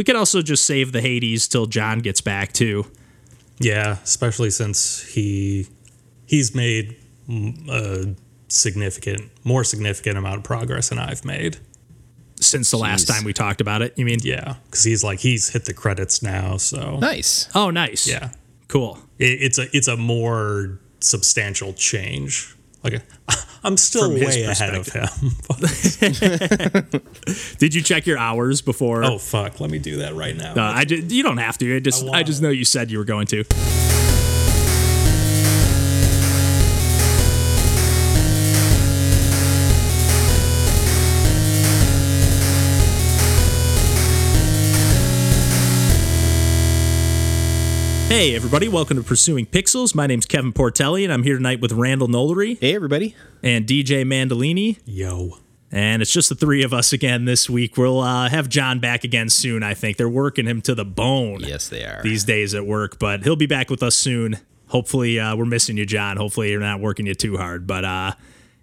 We could also just save the Hades till John gets back too. Yeah, especially since he he's made a significant, more significant amount of progress than I've made. Since the last time we talked about it, you mean? Yeah, because he's like he's hit the credits now, so Nice. Oh, nice. yeah, Cool. it, it's a it's a more substantial change. Like I'm still From way ahead of him. Did you check your hours before? oh fuck, let me do that right now. Uh, I did, you don't have to. I just I, wanna. just know you said you were going to. Hey everybody, welcome to Pursuing Pixels. My name's Kevin Portelli and I'm here tonight with Randall Nolery Hey, everybody. and DJ Mandolini. Yo, And it's just the three of us again this week. We'll uh, have John back again soon, I think. They're working him to the bone Yes, they are. these days at work, but he'll be back with us soon. Hopefully, uh, we're missing you, John. Hopefully, you're not working you too hard. But uh,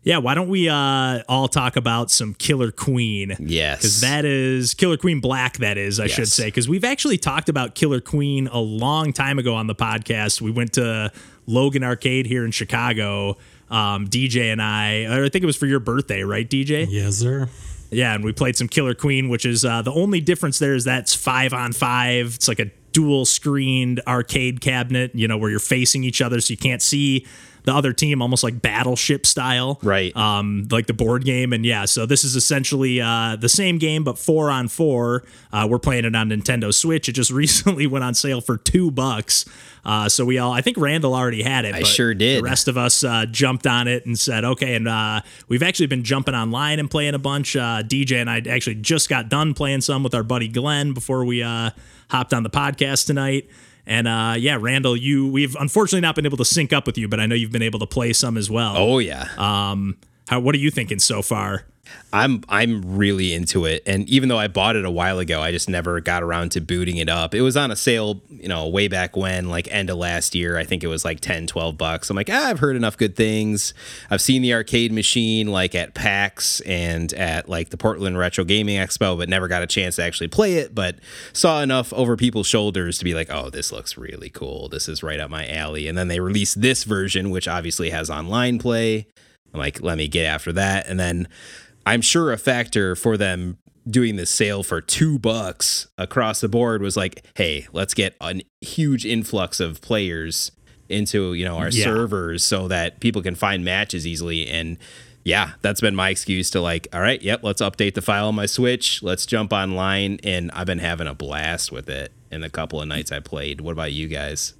yeah, why don't we uh, all talk about some Killer Queen? Yes. Because that is Killer Queen Black, that is, I should say. Because we've actually talked about Killer Queen a long time ago on the podcast. We went to Logan Arcade here in Chicago. Um, DJ and I, I think it was for your birthday, right, DJ? yes sir. Yeah, and we played some Killer Queen, which is uh, the only difference there is that's five on five. It's like a dual screened arcade cabinet, you know, where you're facing each other so you can't see the other team, almost like battleship style. Right. Um, like the board game. And yeah, so this is essentially uh, the same game, but four on four. Uh, we're playing it on Nintendo Switch. It just recently went on sale for two bucks. Uh, so we all, I think Randall already had it. I but sure did. The rest of us uh, jumped on it and said, okay. And uh, we've actually been jumping online and playing a bunch. Uh, DJ and I actually just got done playing some with our buddy Glenn before we uh, hopped on the podcast tonight. And uh, yeah, Randall, you we've unfortunately not been able to sync up with you, but I know you've been able to play some as well. oh yeah. Um, how, what are you thinking so far? I'm I'm really into it. And even though I bought it a while ago, I just never got around to booting it up. It was on a sale, you know, way back when, like end of last year. I think it was like 10, 12 bucks. I'm like, ah, I've heard enough good things. I've seen the arcade machine like at PAX and at like the Portland Retro Gaming Expo, but never got a chance to actually play it. But saw enough over people's shoulders to be like, oh, this looks really cool. This is right up my alley. And then they released this version, which obviously has online play. I'm like, let me get after that. And then I'm sure a factor for them doing this sale for two bucks across the board was like, hey, let's get a huge influx of players into you know our Yeah. servers so that people can find matches easily. And yeah that's been my excuse to like all right yep let's update the file on my switch. Let's jump online. And i've been having a blast with it in the couple of nights i played. What about you guys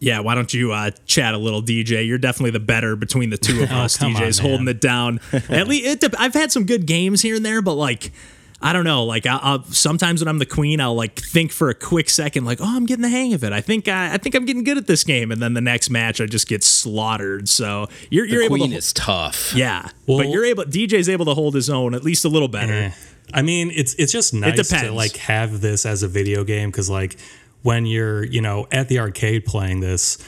Yeah, why don't you uh, chat a little, DJ? You're definitely the better between the two of us. come on, DJ's man. holding it down. At least it, I've had some good games here and there, but like. I don't know. Like, I'll, I'll, sometimes when I'm the queen, I'll like think for a quick second, like, "Oh, I'm getting the hang of it. I think I, I think I'm getting good at this game." And then the next match, I just get slaughtered. So you're you're the able queen to, is tough yeah. Well- but you're able. DJ's able to hold his own at least a little better. Eh. I mean, it's it's just nice to depends. like have this as a video game because like when you're you know at the arcade playing this,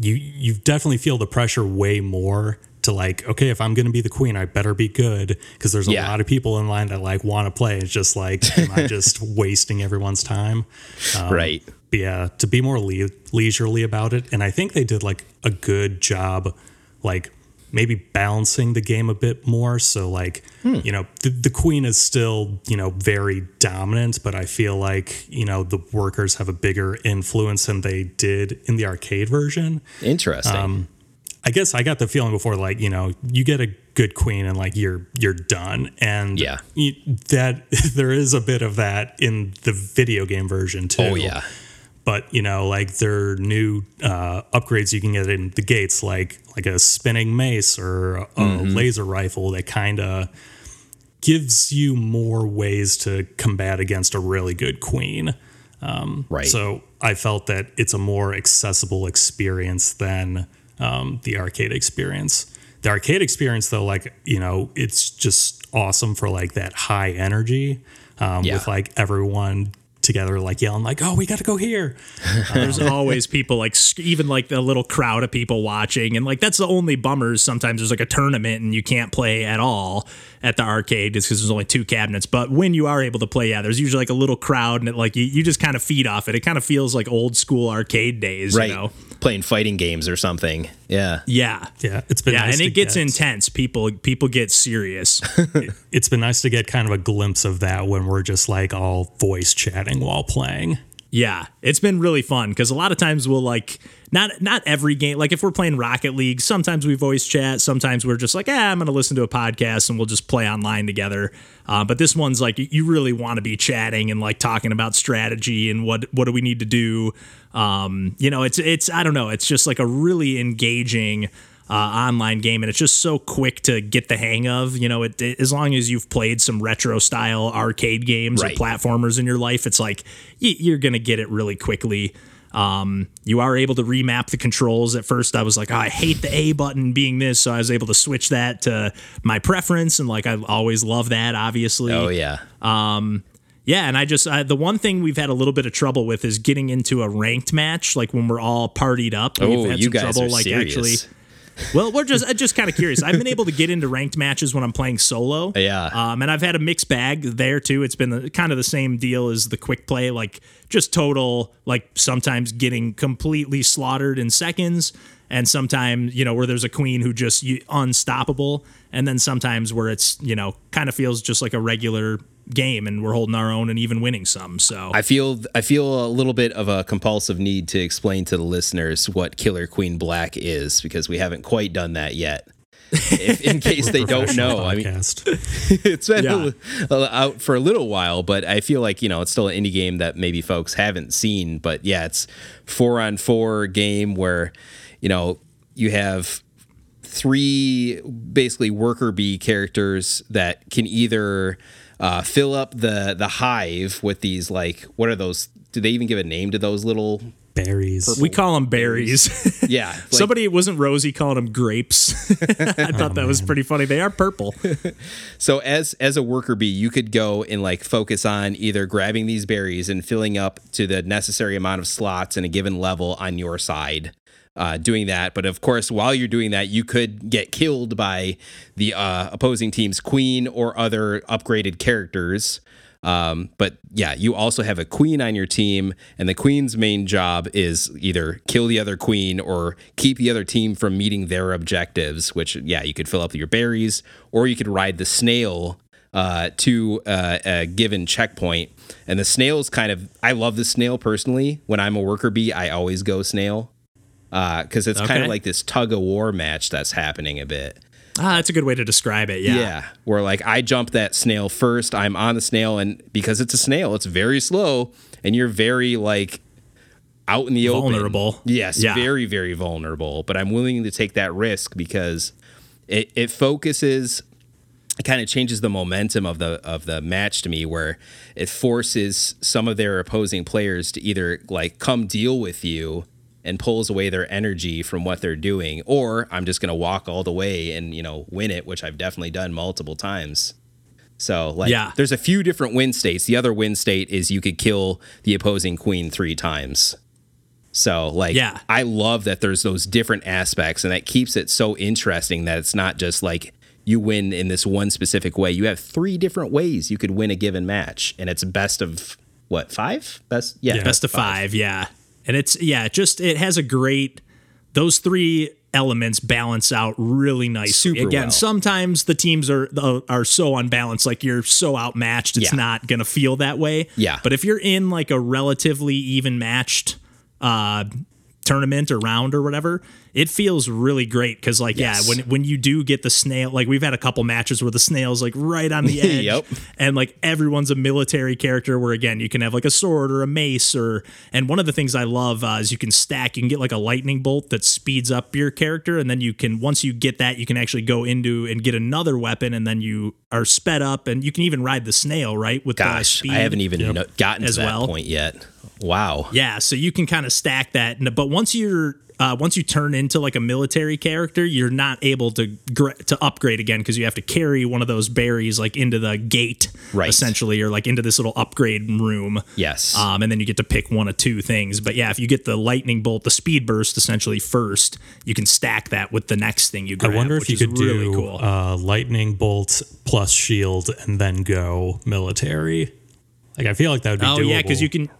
you you definitely feel the pressure way more to like okay if I'm gonna be the queen I better be good because there's a Yeah. lot of people in line that like want to play. It's just like am I just wasting everyone's time? Um, right yeah, to be more le- leisurely about it. And I think they did like a good job, like maybe balancing the game a bit more. So, like, you know, the, the queen is still, you know, very dominant, but I feel like, you know, the workers have a bigger influence than they did in the arcade version. interesting Um, I guess I got the feeling before, like, you know, you get a good queen and like you're you're done, and Yeah. you, that there is a bit of that in the video game version too oh yeah but you know like there are new uh, upgrades you can get in the gates like like a spinning mace or a Mm-hmm. laser rifle that kind of gives you more ways to combat against a really good queen right so i felt that it's a more accessible experience than um, the arcade experience the arcade experience though like you know it's just awesome for like that high energy um, Yeah. with like everyone together, like yelling, like, "Oh, we got to go here." There's always people like even like the little crowd of people watching, and like that's the only bummers. Sometimes there's like a tournament and you can't play at all at the arcade just because there's only two cabinets. But when you are able to play, yeah, there's usually like a little crowd and it, like you, you just kind of feed off it. It kind of feels like old school arcade days, right. you know? Playing fighting games or something. Yeah. Yeah. Yeah, it's been Yeah, nice and to it gets get- intense. People people get serious. It's been nice to get kind of a glimpse of that when we're just like all voice chatting while playing. Yeah, it's been really fun because a lot of times we'll like not not every game. Like if we're playing Rocket League, sometimes we voice chat. Sometimes we're just like, ah, I'm to listen to a podcast and we'll just play online together. Uh, but this one's like you really want to be chatting and like talking about strategy and what what do we need to do. Um, you know, it's it's I don't know. It's just like a really engaging. Uh, online game and it's just so quick to get the hang of you know it, it- as long as you've played some retro style arcade games Right. or platformers in your life it's like y- you're gonna get it really quickly um, you are able to remap the controls at first i was like oh, i hate the a button being this so i was able to switch that to my preference and like i always love that obviously Oh yeah. Um, yeah, and I just I, the one thing we've had a little bit of trouble with is getting into a ranked match, like when we're all partied up. We've Oh, had you some guys trouble, are like serious. actually. Well, we're just just kind of curious. I've been able to get into ranked matches when I'm playing solo. Yeah. Um, and I've had a mixed bag there too. It's been the, kind of the same deal as the quick play, like just total, like sometimes getting completely slaughtered in seconds, and sometimes you know where there's a queen who just you, unstoppable, and then sometimes where it's you know kind of feels just like a regular game, and we're holding our own and even winning some. So I feel I feel a little bit of a compulsive need to explain to the listeners what Killer Queen Black is because we haven't quite done that yet. If, in case they don't know, I mean, it's been Yeah. a li- out for a little while, but I feel like you know it's still an indie game that maybe folks haven't seen. But yeah, it's four on four game where you know you have three basically worker bee characters that can either uh, fill up the the hive with these like what are those? Do they even give a name to those little? Berries. we call them berries. Yeah, like- Somebody it wasn't Rosie calling them grapes. I thought that was pretty funny. They are purple. So as as a worker bee, you could go and like focus on either grabbing these berries and filling up to the necessary amount of slots in a given level on your side. Uh, doing that, but of course, while you're doing that, you could get killed by the uh, opposing team's queen or other upgraded characters. Um, but yeah, you also have a queen on your team, and the queen's main job is either kill the other queen or keep the other team from meeting their objectives. Which, yeah, you could fill up your berries, or you could ride the snail uh, to uh, a given checkpoint. And the snail is kind of, I love the snail personally. When I'm a worker bee, I always go snail because it's kind of like this tug of war match that's happening a bit. Ah, that's a good way to describe it. Yeah. Yeah. Where like I jump that snail first, I'm on the snail, and because it's a snail, it's very slow, and you're very like out in the open. Vulnerable. Yes, Yeah. very, very vulnerable. But I'm willing to take that risk because it, it focuses it kind of changes the momentum of the of the match to me where it forces some of their opposing players to either like come deal with you and pulls away their energy from what they're doing or I'm just going to walk all the way and you know win it which I've definitely done multiple times. So like Yeah. there's a few different win states. The other win state is you could kill the opposing queen 3 times. So like Yeah. I love that there's those different aspects and that keeps it so interesting that it's not just like you win in this one specific way. You have three different ways you could win a given match and it's best of what, 5? Best yeah, Yeah. Best of five. Yeah. And it's, yeah, it just, it has a great, those three elements balance out really nicely. Super Again, well. sometimes the teams are are so unbalanced, like you're so outmatched, it's Yeah. not gonna feel that way. Yeah. But if you're in like a relatively even matched uh tournament or round or whatever, it feels really great because like Yes. yeah, when when you do get the snail, like we've had a couple matches where the snail's like right on the edge, Yep. and like everyone's a military character where again you can have like a sword or a mace or and one of the things i love uh, is you can stack you can get like a lightning bolt that speeds up your character and then you can once you get that you can actually go into and get another weapon and then you are sped up and you can even ride the snail right with the speed I haven't even no- gotten to that well. point yet. Wow. yeah, so you can kind of stack that, but once you're uh, once you turn into like a military character, you're not able to gr- to upgrade again because you have to carry one of those berries like into the gate, Right. essentially, or like into this little upgrade room. Yes. Um, and then you get to pick one of two things. But yeah, if you get the lightning bolt, the speed burst, essentially first, you can stack that with the next thing you go. I wonder if you could really do cool. uh, lightning bolt plus shield and then go military. Like I feel like that would be oh doable. yeah, because you can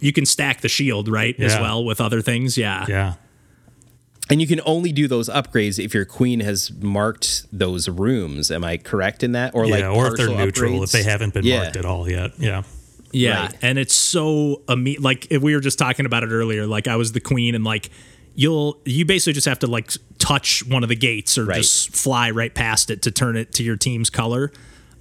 you can stack the shield right as well with other things. Yeah. Yeah. and you can only do those upgrades if your queen has marked those rooms. Am I correct in that? Or Yeah, like or if they're partial neutral, if they haven't been Yeah. marked at all yet. Yeah. Yeah, Right. and it's so imme- like if we were just talking about it earlier. Like I was the queen, and like you'll you basically just have to like touch one of the gates or Right. just fly right past it to turn it to your team's color.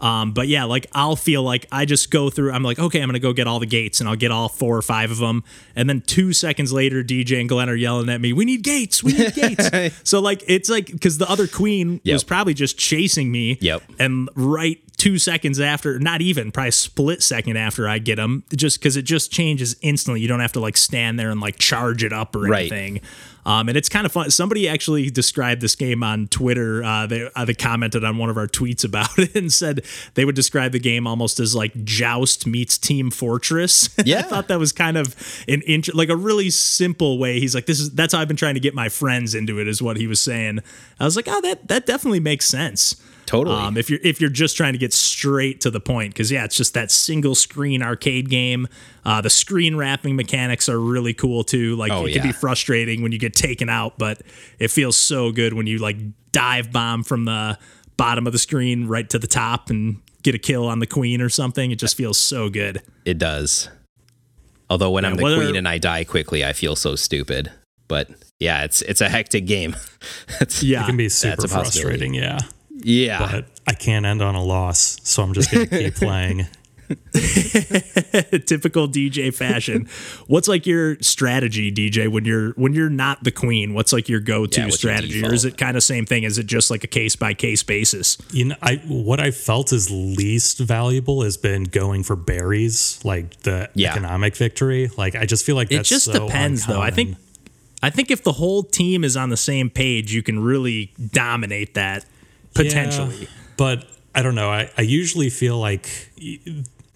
Um, but yeah, like I'll feel like I just go through. I'm like, okay, I'm gonna go get all the gates, and I'll get all four or five of them. And then two seconds later, DJ and Glenn are yelling at me, "We need gates! We need gates!" so like it's like because the other queen Yep. was probably just chasing me. Yep. And right two seconds after, not even, probably a split second after I get them, just because it just changes instantly. You don't have to like stand there and like charge it up or Right. anything. Um, and it's kind of fun. Somebody actually described this game on Twitter. Uh, they, uh, they commented on one of our tweets about it and said they would describe the game almost as like Joust meets Team Fortress. Yeah, I thought that was kind of an int- like a really simple way. He's like, this is that's how I've been trying to get my friends into it. Is what he was saying. I was like, oh, that that definitely makes sense. Totally. Um, if you're if you're just trying to get straight to the point, because yeah, it's just that single screen arcade game. Uh, the screen wrapping mechanics are really cool too. Like Oh, it can be frustrating when you get taken out, but it feels so good when you like dive bomb from the bottom of the screen right to the top and get a kill on the queen or something. It just feels so good. It does. Although when I'm the whether- queen and I die quickly, I feel so stupid. But yeah, it's it's a hectic game. It's- Yeah, It can be super frustrating. Yeah. Yeah. But I can't end on a loss. So I'm just going to keep playing. typical DJ fashion. what's like your strategy, DJ, when you're when you're not the queen? What's like your go-to Yeah, strategy, or is it kind of same thing? Is it just like a case by case basis? You know, I what I felt is least valuable has been going for berries, like the Yeah. economic victory. Like I just feel like It that's just so depends, though. I think. I think if the whole team is on the same page, you can really dominate that potentially. Yeah, but I don't know. I, I usually feel like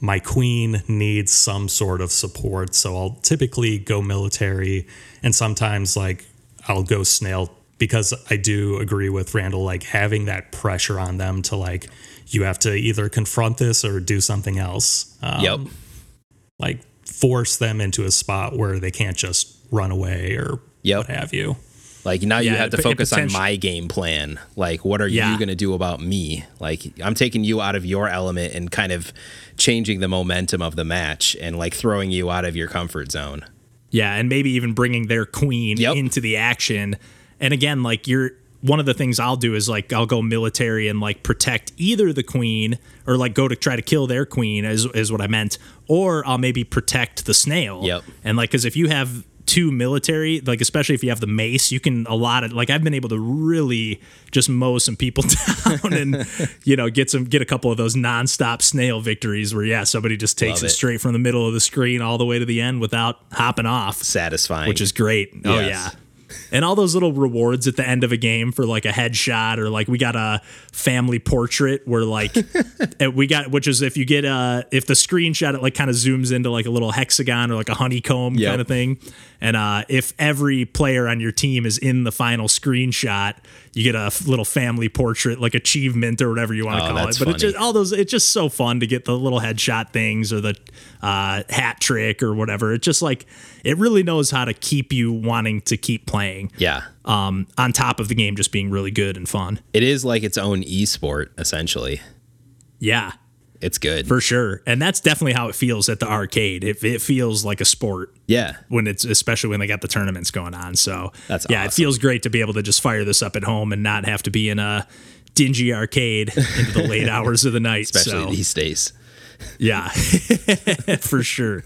my queen needs some sort of support. So I'll typically go military and sometimes like I'll go snail because I do agree with Randall, like having that pressure on them to like, you have to either confront this or do something else. Um, yep. Like force them into a spot where they can't just run away or Yep. what have you. Like now you have to focus on my game plan. Like what are Yeah. you going to do about me? Like I'm taking you out of your element and kind of changing the momentum of the match and like throwing you out of your comfort zone. Yeah, and maybe even bringing their queen Yep. into the action. And again, like you're one of the things I'll do is like I'll go military and like protect either the queen or like go to try to kill their queen is is what I meant, or I'll maybe protect the snail. Yep. And like because if you have two military, like especially if you have the mace, you can a lot of like I've been able to really just mow some people down and you know get some get a couple of those nonstop snail victories where yeah somebody just takes it it. straight from the middle of the screen all the way to the end without hopping off Satisfying. which is great. Oh yeah. And all those little rewards at the end of a game for like a headshot or like we got a family portrait where like we got which is if you get uh if the screenshot it like kind of zooms into like a little hexagon or like a honeycomb Yep. kind of thing. And uh if every player on your team is in the final screenshot, you get a f- little family portrait like achievement or whatever you want to Oh, call it. But it's funny. just all those it's just so fun to get the little headshot things or the uh, hat trick or whatever. It just like it really knows how to keep you wanting to keep playing. yeah. Um, on top of the game just being really good and fun. It is like its own esport essentially. Yeah, It's good. for sure. And that's definitely how it feels at the arcade. It, it feels like a sport yeah. when it's especially when they got the tournaments going on. So That's yeah, it feels great to be able to just fire this up at home and not have to be in a dingy arcade into the late hours of the night. Especially so. these days. Yeah, for sure.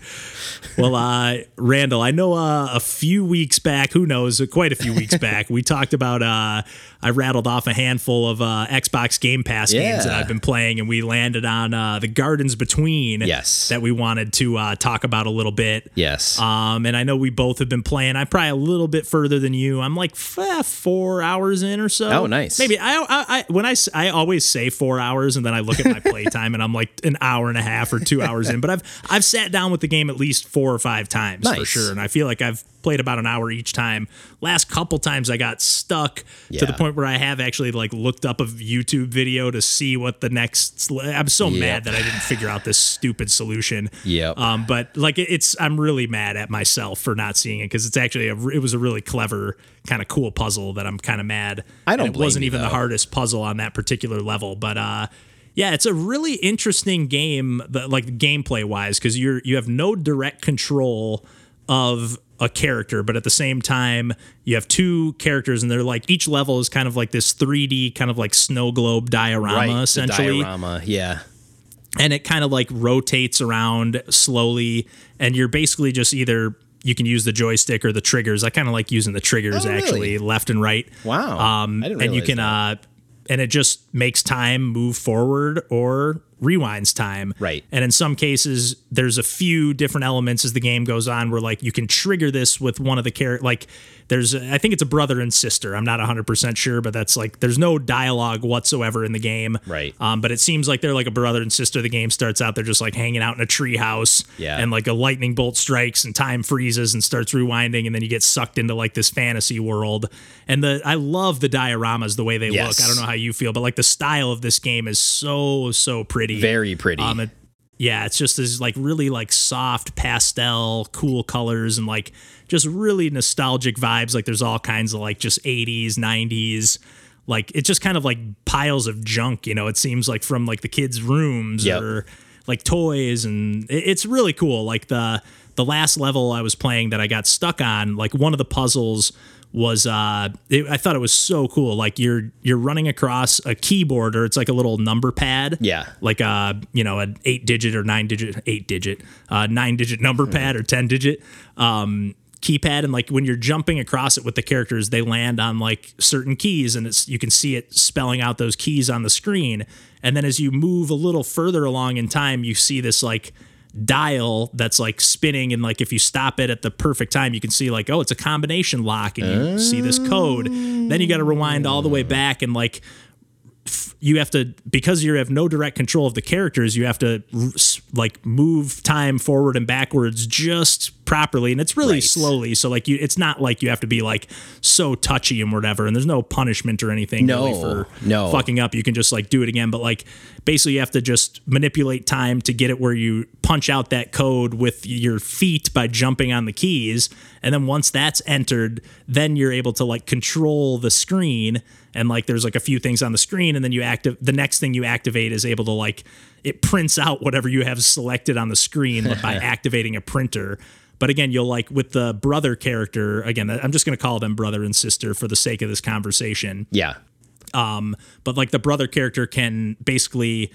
Well, uh, Randall, I know uh, a few weeks back, who knows, quite a few weeks back, we talked about. Uh, I rattled off a handful of uh, Xbox Game Pass games that I've been playing, and we landed on uh, the Gardens Between. Yes. that we wanted to uh, talk about a little bit. Yes. Um, and I know we both have been playing. I'm probably a little bit further than you. I'm like f- four hours in or so. Oh, nice. Maybe I, I, I when I, I always say four hours, and then I look at my playtime, and I'm like an hour and a half or two hours in. But I've I've sat down with the game at least four or five times for sure, and I feel like I've played about an hour each time. Last couple times I got stuck to the point where I have actually like looked up a YouTube video to see what the next. I'm so Yep. mad that I didn't figure out this stupid solution. Yeah. Um, but like it's, I'm really mad at myself for not seeing it because it's actually a, it was a really clever kind of cool puzzle that I'm kind of mad. I don't It wasn't you, even the hardest puzzle on that particular level, but uh, yeah, it's a really interesting game, like gameplay wise, because you're you have no direct control of a character, but at the same time, you have two characters, and they're like each level is kind of like this 3D kind of like snow globe diorama, right. essentially diorama. Yeah. and it kind of like rotates around slowly and you're basically just either you can use the joystick or the triggers i kind of like using the triggers Oh, really? actually left and right Wow. um and you can uh and it just makes time move forward or rewinds time Right. and in some cases there's a few different elements as the game goes on where like you can trigger this with one of the character like there's i think it's a brother and sister i'm not 100% sure but that's like there's no dialogue whatsoever in the game Right. um, but it seems like they're like a brother and sister. The game starts out, they're just like hanging out in a tree house. Yeah. And like a lightning bolt strikes and time freezes and starts rewinding. And then you get sucked into like this fantasy world. And the I love the dioramas, the way they Yes. look. I don't know how you feel, but like the style of this game is so, so pretty. Very pretty. Um, it, yeah, it's just this like really like soft pastel, cool colors and like just really nostalgic vibes. Like there's all kinds of like just 80s, 90s. Like it's just kind of like piles of junk, you know. It seems like from like the kids' rooms Yep. or like toys, and it, it's really cool. Like the the last level I was playing that I got stuck on, like one of the puzzles was uh it, I thought it was so cool. Like you're you're running across a keyboard or it's like a little number pad Yeah. like a you know an eight digit or nine digit eight digit uh, nine digit number pad or ten digit um, keypad and like when you're jumping across it with the characters they land on like certain keys and it's you can see it spelling out those keys on the screen and then as you move a little further along in time you see this like dial that's like spinning and like if you stop it at the perfect time you can see like oh it's a combination lock and you see this code. Then you got to rewind all the way back and like you have to because you have no direct control of the characters you have to like move time forward and backwards just properly and it's really Right. slowly so like you it's not like you have to be like so touchy and whatever and there's no punishment or anything No, really for no. fucking up you can just like do it again but like basically you have to just manipulate time to get it where you punch out that code with your feet by jumping on the keys and then once that's entered then you're able to like control the screen and like there's like a few things on the screen and then you active the next thing you activate is able to like it prints out whatever you have selected on the screen by activating a printer but again you'll like with the brother character again i'm just going to call them brother and sister for the sake of this conversation. Yeah. Um, but like the brother character can basically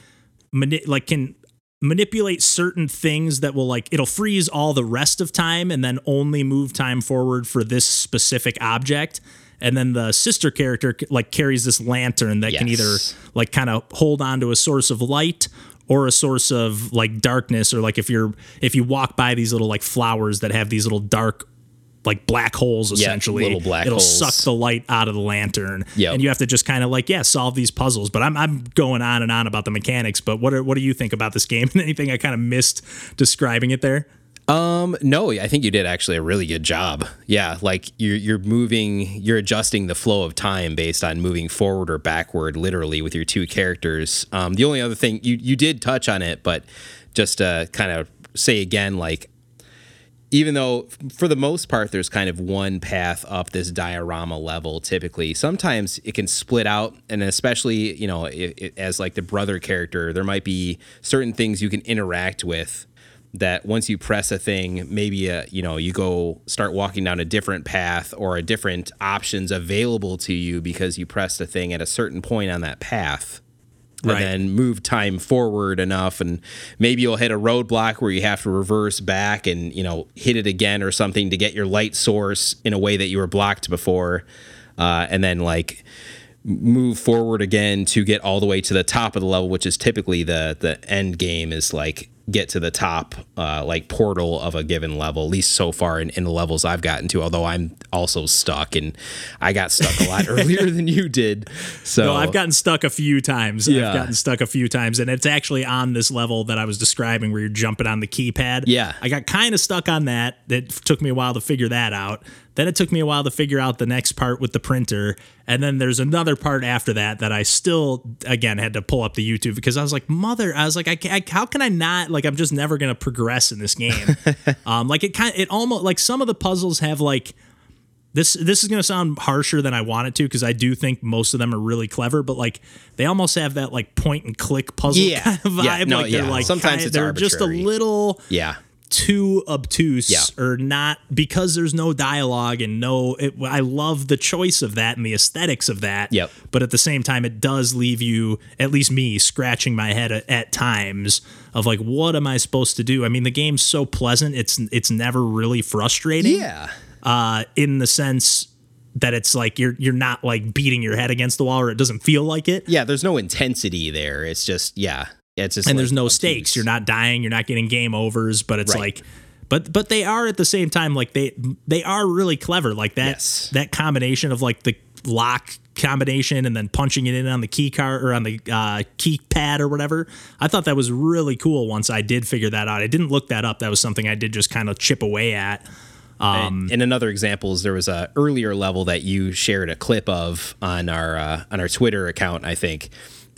mani- like can manipulate certain things that will like it'll freeze all the rest of time and then only move time forward for this specific object. And then the sister character like carries this lantern that can either like kind of hold on to a source of light or a source of like darkness or like if you're if you walk by these little like flowers that have these little dark like black holes essentially yeah, little black it'll holes. suck the light out of the lantern Yep. and you have to just kind of like yeah solve these puzzles but I'm, I'm going on and on about the mechanics but what are, what do you think about this game and anything i kind of missed describing it there Um, no, I think you did actually a really good job. Yeah, like you're you're moving, you're adjusting the flow of time based on moving forward or backward, literally with your two characters. Um, the only other thing you you did touch on it, but just to kind of say again, like even though for the most part there's kind of one path up this diorama level typically sometimes it can split out and especially you know i i as like the brother character there might be certain things you can interact with that once you press a thing maybe uh you know you go start walking down a different path or a different options available to you because you pressed a thing at a certain point on that path and Right. then move time forward enough and maybe you'll hit a roadblock where you have to reverse back and you know hit it again or something to get your light source in a way that you were blocked before uh, and then like move forward again to get all the way to the top of the level which is typically the the end game is like get to the top uh, like portal of a given level at least so far in, in the levels i've gotten to although i'm also stuck and i got stuck a lot earlier than you did so No, I've gotten stuck a few times. Yeah. I've gotten stuck a few times, and it's actually on this level that I was describing where you're jumping on the keypad. Yeah. I got kind of stuck on that. That took me a while to figure that out. Then it took me a while to figure out the next part with the printer, and then there's another part after that that I still again had to pull up the YouTube because I was like, mother, I was like, I, I how can I not like I'm just never gonna progress in this game. um, like it kind, of, it almost like some of the puzzles have like this this is going to sound harsher than I want it to because I do think most of them are really clever, but like they almost have that like point and click puzzle Yeah. kind of vibe. Yeah, no, like they're yeah. like Sometimes kind- it's they're just a little yeah too obtuse Yeah. or not because there's no dialogue and no it, I love the choice of that and the aesthetics of that. Yep. But at the same time it does leave you at least me scratching my head at, at times of like what am I supposed to do? I mean the game's so pleasant it's it's never really frustrating yeah uh, in the sense that it's like you're you're not like beating your head against the wall or it doesn't feel like it. yeah there's no intensity there it's just yeah it's just And like there's no stakes. You're not dying. You're not getting game overs. But it's Right. like, but but they are at the same time like they they are really clever. Like that Yes. that combination of like the lock combination and then punching it in on the key card or on the uh, key pad or whatever. I thought that was really cool. Once I did figure that out, I didn't look that up. That was something I did just kind of chip away at. and, and another example is there was a earlier level that you shared a clip of on our uh, on our Twitter account, I think,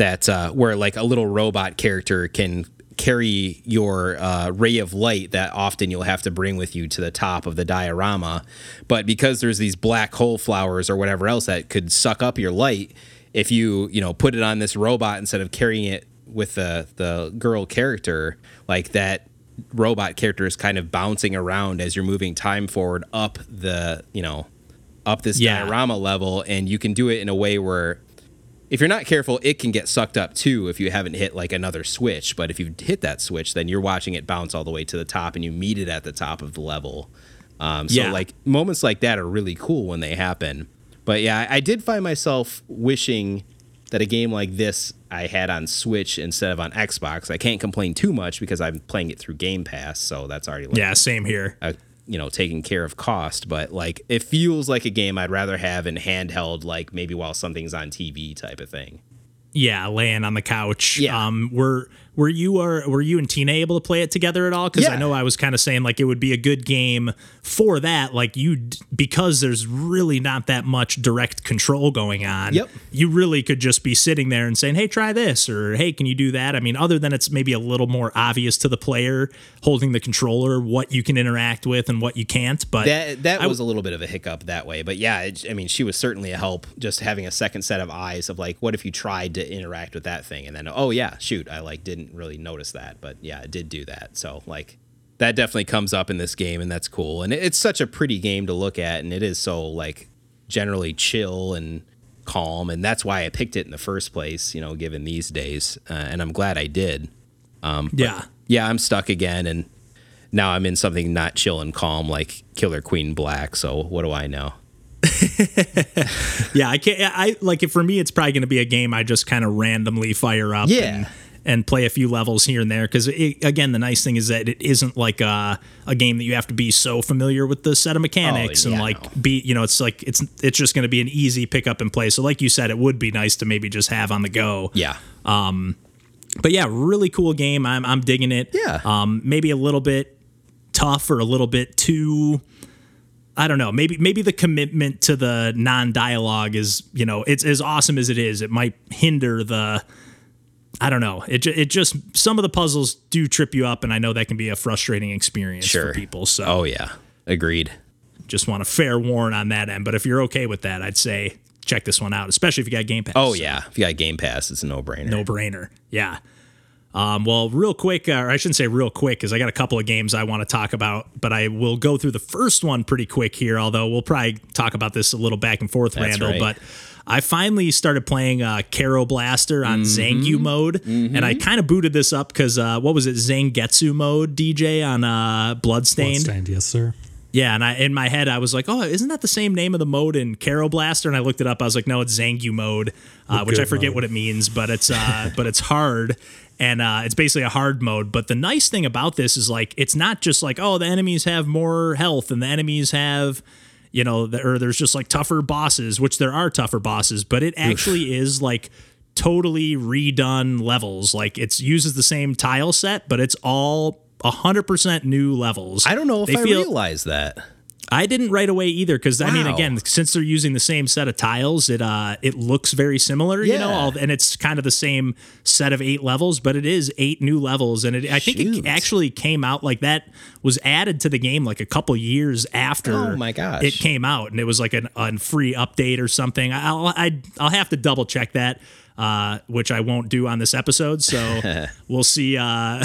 that uh, where like a little robot character can carry your uh, ray of light that often you'll have to bring with you to the top of the diorama, but because there's these black hole flowers or whatever else that could suck up your light, if you you know put it on this robot instead of carrying it with the the girl character like that robot character is kind of bouncing around as you're moving time forward up the you know up this Yeah. diorama level and you can do it in a way where if you're not careful it can get sucked up too if you haven't hit like another switch but if you hit that switch then you're watching it bounce all the way to the top and you meet it at the top of the level um, so Yeah. like moments like that are really cool when they happen but yeah I, I did find myself wishing that a game like this I had on Switch instead of on Xbox. I can't complain too much because I'm playing it through Game Pass, so that's already like Yeah, same here. uh, you know taking care of cost. But like it feels like a game I'd rather have in handheld, like maybe while something's on TV type of thing. Yeah, laying on the couch. Yeah. Um, were were you are were you and Tina able to play it together at all? Because I know I was kind of saying like it would be a good game for that. Like you because there's really not that much direct control going on. Yep. You really could just be sitting there and saying, "Hey, try this," or "Hey, can you do that?" I mean, other than it's maybe a little more obvious to the player holding the controller what you can interact with and what you can't. But That that I- was a little bit of a hiccup that way, but yeah, it, I mean, she was certainly a help. Just having a second set of eyes of like, what if you tried to interact with that thing, and then oh yeah, shoot, I like didn't really notice that, but yeah, it did do that. So like, that definitely comes up in this game, and that's cool. And it's such a pretty game to look at, and it is so like generally chill and calm, and that's why I picked it in the first place. You know, given these days, uh, and I'm glad I did. yeah. Yeah, I'm stuck again, and now I'm in something not chill and calm like Killer Queen Black. So what do I know? Yeah, I can't. I like it for me. It's probably going to be a game I just kind of randomly fire up. Yeah. And, and play a few levels here and there because again the nice thing is that it isn't like a, a game that you have to be so familiar with the set of mechanics and Oh, yeah, like no. be you know it's like it's it's just going to be an easy pick up and play so like you said it would be nice to maybe just have on the go Yeah, Um, but yeah really cool game i'm, I'm digging it Yeah. um maybe a little bit tough or a little bit too I don't know. Maybe maybe the commitment to the non-dialogue is, you know, it's as awesome as it is. It might hinder the I don't know. It it just some of the puzzles do trip you up and I know that can be a frustrating experience sure. for people. So Oh yeah, agreed. just want a fair warn on that end, but if you're okay with that, I'd say check this one out, especially if you got Game Pass. Oh yeah, if you got Game Pass, it's a no brainer. no brainer. Yeah. Um, well, real quick, or I shouldn't say real quick, because I got a couple of games I want to talk about, but I will go through the first one pretty quick here. Although we'll probably talk about this a little back and forth, That's Randall. right. But I finally started playing uh, Kero Blaster on Mm-hmm. Zangyo mode, and I kind of booted this up because uh, what was it, Zangetsu mode, DJ on uh, Bloodstained? Stand, yes, sir. Yeah, and I in my head I was like, oh, isn't that the same name of the mode in Kero Blaster? And I looked it up. I was like, no, it's Zangyo mode, uh, which I forget mode. what it means, but it's uh, but it's hard. And uh, it's basically a hard mode. But the nice thing about this is like it's not just like oh the enemies have more health and the enemies have you know the, or there's just like tougher bosses, which there are tougher bosses, but it actually is like totally redone levels. Like it's uses the same tile set, but it's all 100% new levels. I don't know if They I feel- realized that. I didn't right away either because I mean, again, since they're using the same set of tiles, it uh it looks very similar, you know, all, and it's kind of the same set of eight levels, but it is eight new levels, and it I think Shoot. it actually came out like that was added to the game like a couple years after. Oh my gosh. it came out, and it was like an a free update or something. I'll I, I'll have to double check that. Uh, which I won't do on this episode, so we'll see. Uh,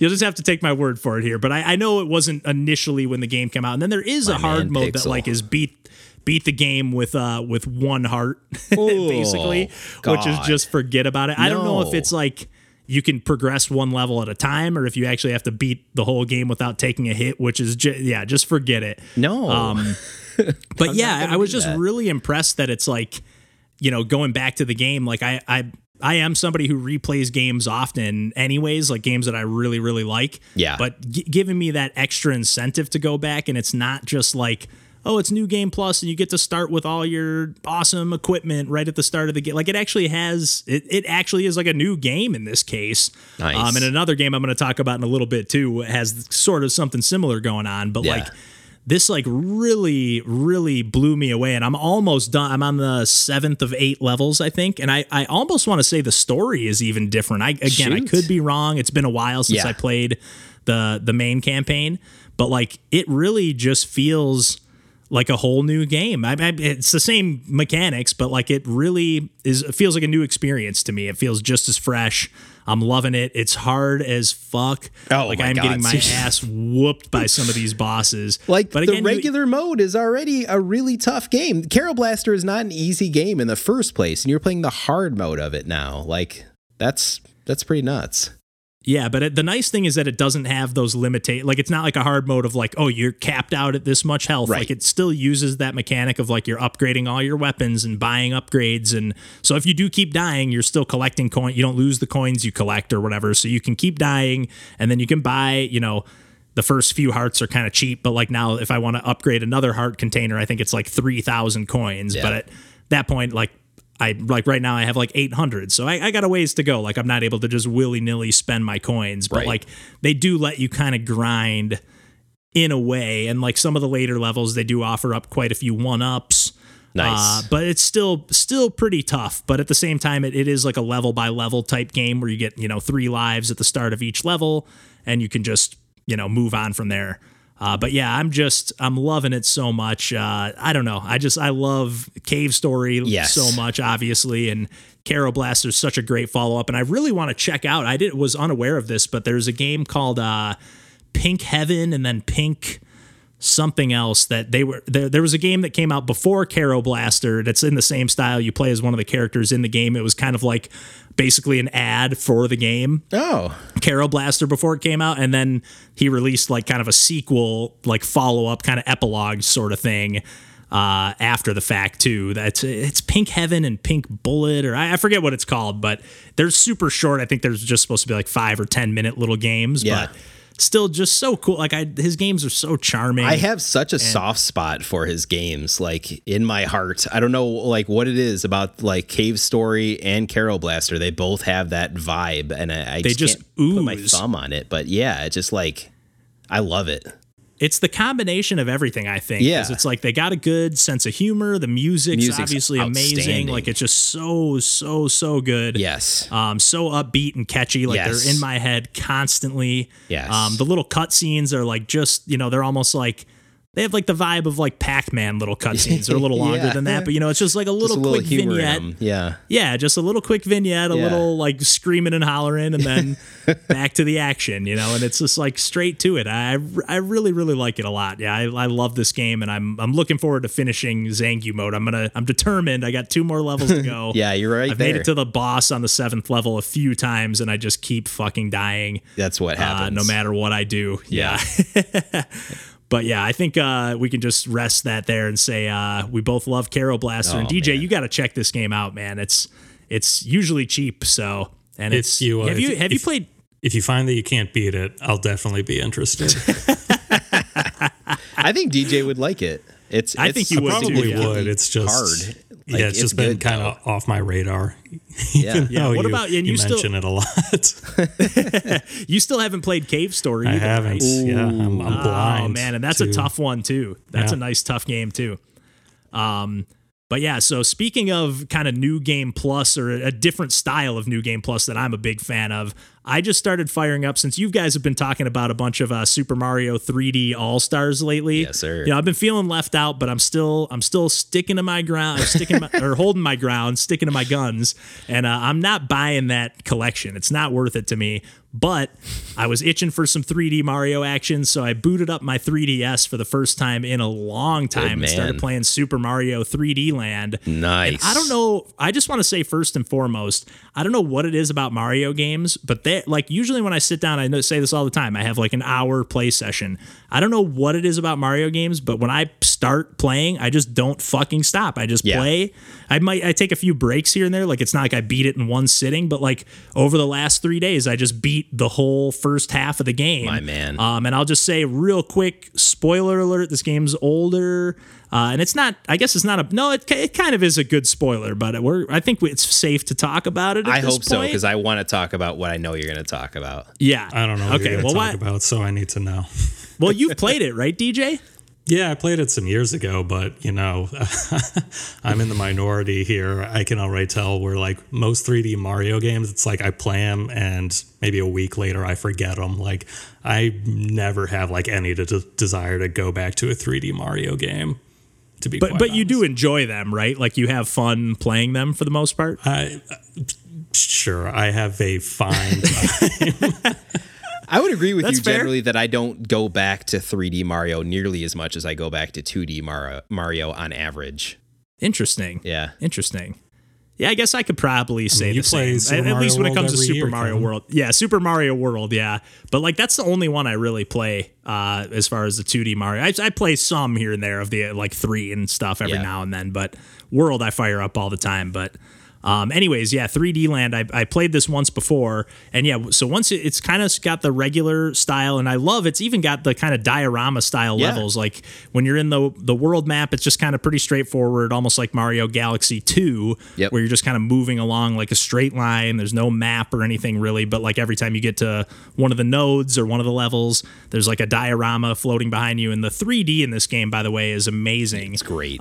You'll just have to take my word for it here. But I, I know it wasn't initially when the game came out. And then there is a hard mode that like is beat beat the game with uh with one heart, basically, which is just forget about it. I don't know if it's like you can progress one level at a time or if you actually have to beat the whole game without taking a hit, which is ju- yeah, just forget it. No. Um, but yeah, I was just that. really impressed that it's like, you know, going back to the game. Like I, I, I am somebody who replays games often, anyways. Like games that I really, really like. Yeah. But g- giving me that extra incentive to go back, and it's not just like. Oh, it's new game plus, and you get to start with all your awesome equipment right at the start of the game. Like it actually has, it, it actually is like a new game in this case. Nice. Um, and another game I'm going to talk about in a little bit too has sort of something similar going on. But Yeah. like this like really really blew me away and i'm almost done. I'm on the seventh of eight levels i think and i, I almost want to say the story is even different. I again i could be wrong. It's been a while since Yeah. i played the the main campaign but like it really just feels like a whole new game. I, I, it's the same mechanics but like it really is it feels like a new experience to me. It feels just as fresh i'm loving it it's hard as fuck Oh like i'm God, getting my ass whooped by some of these bosses Like but the again, you- regular mode is already a really tough game. Kero Blaster is not an easy game in the first place, and you're playing the hard mode of it now. Like that's that's pretty nuts. Yeah, but it, the nice thing is that it doesn't have those limitations. Like it's not like a hard mode of like, oh, you're capped out at this much health. Right. Like it still uses that mechanic of like you're upgrading all your weapons and buying upgrades. And so if you do keep dying, you're still collecting coin. You don't lose the coins you collect or whatever. So you can keep dying, and then you can buy. You know, the first few hearts are kind of cheap, but like now, if I want to upgrade another heart container, I think it's like three thousand coins. But at that point, like I like right now I have like 800. So I, I got a ways to go. Like I'm not able to just willy nilly spend my coins, but Right. like they do let you kind of grind in a way. And like some of the later levels, they do offer up quite a few one ups. Nice. Uh, but it's still still pretty tough. But at the same time, it, it is like a level by level type game where you get you know three lives at the start of each level, and you can just you know move on from there. Uh, but yeah, I'm just I'm loving it so much. Uh, I don't know. I just I love Cave Story Yes. so much, obviously, and Kero Blaster is such a great follow up, and I really want to check out. I did was unaware of this, but there's a game called uh, Pink Heaven and then Pink something else that they were there there was a game that came out before Kero Blaster that's in the same style you play as one of the characters in the game. It was kind of like basically an ad for the game. Oh, Kero Blaster before it came out and then he released like kind of a sequel like follow up kind of epilogue sort of thing uh, after the fact too. That's it's Pink Heaven and Pink Bullet or I, I forget what it's called but they're super short. I think there's just supposed to be like 5 or 10 minute little games Yeah. but still just so cool like I his games are so charming I have such a soft spot for his games, like in my heart. I don't know, like what it is about like Cave Story and Kero Blaster. They both have that vibe, and I, I They just, just can't put my thumb on it. But yeah, it just like I love it. It's the combination of everything I think Yeah. it's like they got a good sense of humor. The music's, Music's obviously amazing. Like it's just so so so good. Yes. Um, so upbeat and catchy. Like Yes. they're in my head constantly. Yes. Um, the little cut scenes are like just you know they're almost like they have like the vibe of like Pac-Man little cutscenes. They're a little longer Yeah. than that, but you know, it's just like a little a little quick vignette. Yeah. Yeah, just a little quick vignette, a Yeah. little like screaming and hollering, and then back to the action, you know. And it's just like straight to it. I I really really like it a lot. Yeah, I, I love this game, and I'm I'm looking forward to finishing Zangyo mode. I'm gonna I'm determined. I got two more levels to go. Yeah, you're right I've there. made it to the boss on the seventh level a few times, and I just keep fucking dying. That's what Uh, happens. no matter what I do. Yeah. But yeah, I think uh, we can just rest that there and say uh, we both love Kero Blaster and Oh, DJ. man. You got to check this game out, man. It's it's usually cheap, so and If it's you, uh, have you you- have you played? If you find that you can't beat it, I'll definitely be interested. I think DJ would like it. It's. I it's think you would, too, Probably yeah. would. It's just hard. Yeah, it's, it's just been kind of off my radar. Yeah. Yeah, what you, about- and you, you still- mention it a lot? You still haven't played Cave Story. I either, haven't. Yeah, I'm, I'm blind. Oh man, and that's to- a tough one too. That's Yeah. a nice tough game too. Um, but yeah, so speaking of kind of new game plus or a different style of new game plus that I'm a big fan of, I just started firing up since you guys have been talking about a bunch of uh, Super Mario 3D All Stars lately. Yes, sir. You know, I've been feeling left out, but I'm still I'm still sticking to my ground, or sticking my, or holding my ground, sticking to my guns, and uh, I'm not buying that collection. It's not worth it to me. But I was itching for some 3D Mario action, so I booted up my 3DS for the first time in a long time and started playing Super Mario 3D Land. Nice. I don't know. I just want to say first and foremost, I don't know what it is about Mario games, but they like usually when I sit down, I know, say this all the time. I have like an hour play session. I don't know what it is about Mario games, but when I start playing, I just don't fucking stop. I just Yeah. play. I might I take a few breaks here and there. Like it's not like I beat it in one sitting, but like over the last three days, I just beat the whole first half of the game. My man. Um, and I'll just say real quick, spoiler alert: this game's older, uh, and it's not. I guess it's not a no. It, it kind of is a good spoiler, but we're. I think it's safe to talk about it. At I this hope so because I want to talk about what I know you're going to talk about. yeah, I don't know what Okay, you're well, going to why, talk about, so I need to know. well, you've played it, right, DJ? Yeah, I played it some years ago, but you know, I'm in the minority here. I can already tell where like most 3D Mario games, it's like I play them and maybe a week later I forget them. Like I never have like any de- desire to go back to a 3D Mario game. To be, But quite but you do enjoy them, right? Like you have fun playing them for the most part. I uh, sure I have a fine time. I would agree with That's you fair. generally that I don't go back to 3D Mario nearly as much as I go back to 2D Mario, Mario on average. Interesting. Yeah. Interesting. Yeah, I guess I could probably say you the same. Super At, at least when Mario it comes to Super year, Mario Kevin. World. Yeah, Super Mario World. Yeah, but like that's the only one I really play uh, as far as the 2D Mario. I, I play some here and there of the uh, like three and stuff every Yeah. now and then, but World I fire up all the time. But um, anyways, yeah, 3D Land. I, I played this once before, and yeah, so once it, it's kind of got the regular style, and I love it's even got the kind of diorama style Yeah. levels. Like when you're in the the world map, it's just kind of pretty straightforward, almost like Mario Galaxy 2, Yep. where you're just kind of moving along like a straight line. There's no map or anything really, but like every time you get to one of the nodes or one of the levels, there's like a diorama floating behind you. And the 3D in this game, by the way, is amazing. It's great.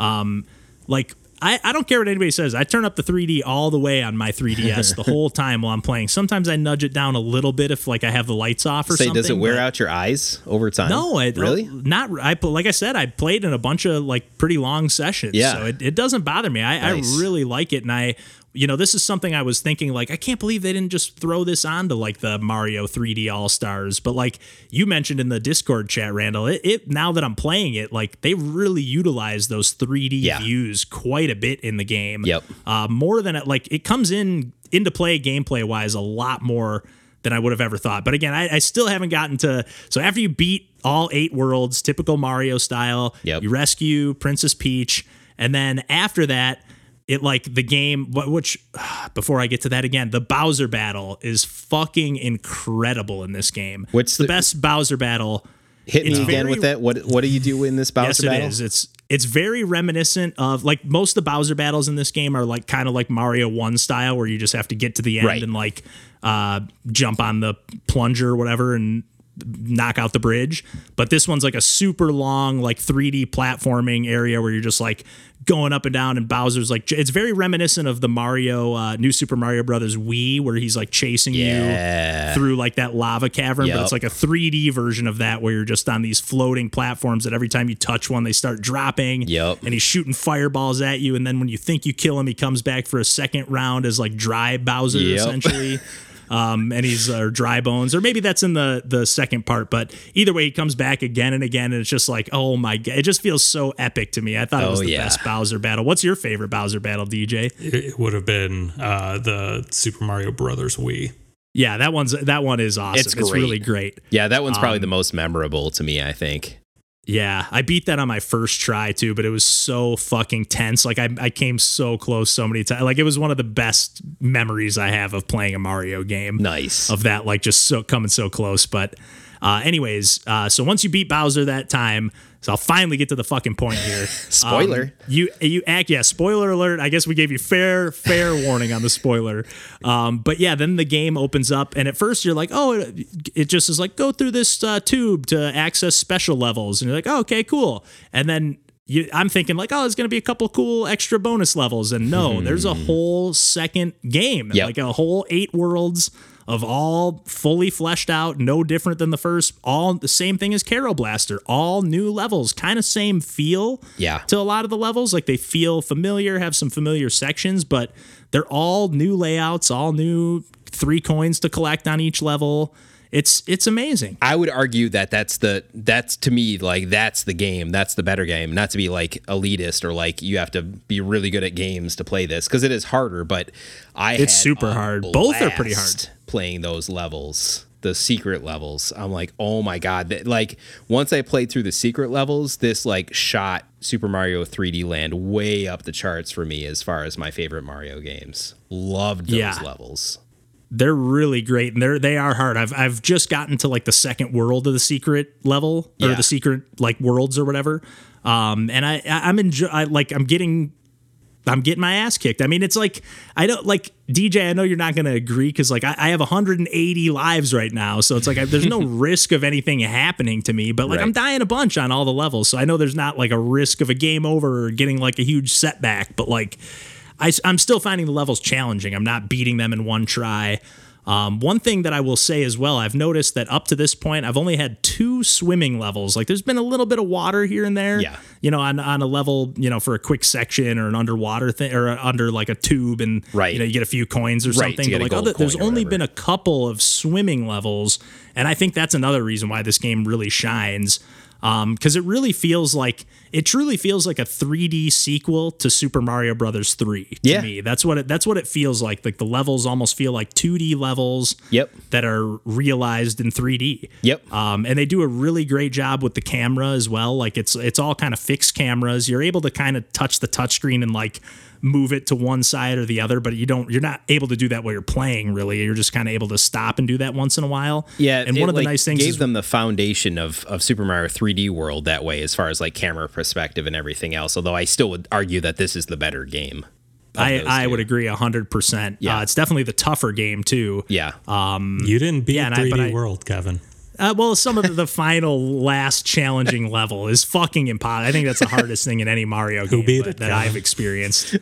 Like I, I don't care what anybody says. I turn up the 3D all the way on my 3DS the whole time while I'm playing. Sometimes I nudge it down a little bit if like I have the lights off or Say, something. does it wear out your eyes over time? No, I really. not. I like I said, I played in a bunch of like pretty long sessions. Yeah. so it, it doesn't bother me. I, Nice. I really like it, and I, you know, this is something I was thinking like I can't believe they didn't just throw this onto like the Mario 3D All Stars. But like you mentioned in the Discord chat, Randall, it, it now that I'm playing it, like they really utilize those 3D Yeah. views quite a bit in the game. Yep. uh, more than it, like it comes in into play gameplay wise a lot more than I would have ever thought. But again, I, I still haven't gotten to. So after you beat all eight worlds, typical Mario style, Yep. you rescue Princess Peach, and then after that, it like the game. Which before I get to that again, the Bowser battle is fucking incredible in this game. What's the, the- best Bowser battle. Hit me again very- with that. What What do you do in this Bowser Yes, it battle? is. It's it's very reminiscent of like most of the Bowser battles in this game are like kind of like Mario One style, where you just have to get to the end Right. and like uh, jump on the plunger or whatever and knock out the bridge. But this one's like a super long like 3D platforming area where you're just like going up and down, and Bowser's like it's very reminiscent of the Mario uh, New Super Mario Brothers Wii, where he's like chasing Yeah. you through like that lava cavern, but it's like a 3D version of that where you're just on these floating platforms that every time you touch one, they start dropping. Yep. And he's shooting fireballs at you, and then when you think you kill him, he comes back for a second round as like dry Bowser Yep. essentially. Um, and he's uh, dry bones, or maybe that's in the the second part. But either way, he comes back again and again, and it's just like, oh my god, it just feels so epic to me. I thought it was Oh, the yeah. best Bowser battle. What's your favorite Bowser battle, DJ? It, it would have been uh, the Super Mario Brothers Wii. Yeah, that one's that one is awesome. It's It's, really great. Yeah, that one's Um, probably the most memorable to me, I think. Yeah, I beat that on my first try too, but it was so fucking tense. Like I, I came so close so many times. Like it was one of the best memories I have of playing a Mario game. Nice. Of that, like just so coming so close. But, uh, anyways, uh, so once you beat Bowser that time, so I'll finally get to the fucking point here. Spoiler. Um, you you act yeah. Spoiler alert. I guess we gave you fair fair warning on the spoiler. Um, but yeah, then the game opens up, and at first you're like, oh, it, it just is like go through this uh, tube to access special levels, and you're like, oh, okay, cool. And then you, I'm thinking like, oh, there's gonna be a couple cool extra bonus levels, and no, there's a whole second game, Yep. like a whole eight worlds of all fully fleshed out, no different than the first. All the same thing as Kero Blaster, all new levels, kind of same feel Yeah. to a lot of the levels. Like they feel familiar, have some familiar sections, but they're all new layouts, all new three coins to collect on each level. It's it's amazing. I would argue that that's the that's to me like that's the game. That's the better game. Not to be like elitist or like you have to be really good at games to play this because it is harder. But I It's super hard. Both are pretty hard Playing those levels, the secret levels. I'm like, oh my god! That, like once I played through the secret levels, this like shot Super Mario 3D Land way up the charts for me as far as my favorite Mario games. Loved those Yeah. levels. They're really great and they're they are hard. I've I've just gotten to like the second world of the secret level or Yeah. the secret like worlds or whatever. Um, and I, I I'm enjoy I, like I'm getting I'm getting my ass kicked. I mean, it's like I don't like DJ. I know you're not going to agree because like I, I have 180 lives right now, so it's like I, there's no risk of anything happening to me. But like I'm dying a bunch on all the levels, so I know there's not like a risk of a game over or getting like a huge setback. But like I, am still finding the levels challenging. I'm not beating them in one try. Um, one thing that I will say as well, I've noticed that up to this point, I've only had two swimming levels. Like there's been a little bit of water here and there. Yeah. You know, on, on a level, you know, for a quick section or an underwater thing or under like a tube and, Right. you know, you get a few coins or Right, something. But like, other, there's only been a couple of swimming levels. And I think that's another reason why this game really shines. Because it really feels like it truly feels like a 3D sequel to Super Mario Brothers 3 to Yeah. me. That's what it that's what it feels like. Like the levels almost feel like 2D levels Yep. that are realized in 3D. Yep. Um, and they do a really great job with the camera as well. Like it's it's all kind of fixed cameras. You're able to kind of touch the touchscreen and like move it to one side or the other, but you don't you're not able to do that while you're playing really. You're just kind of able to stop and do that once in a while. Yeah, And it, one of the nice things gave is them the foundation of of Super Mario 3D World that way, as far as like camera perspective and everything else. Although I still would argue that this is the better game. I, I two. would agree hundred percent. Yeah. Uh, it's definitely the tougher game too. Yeah, You didn't beat yeah, 3D but I- World, Kevin. Uh, well, some of the, the final last challenging level is fucking impossible. I think that's the hardest thing in any Mario game beat but- it, that Kevin? I've experienced.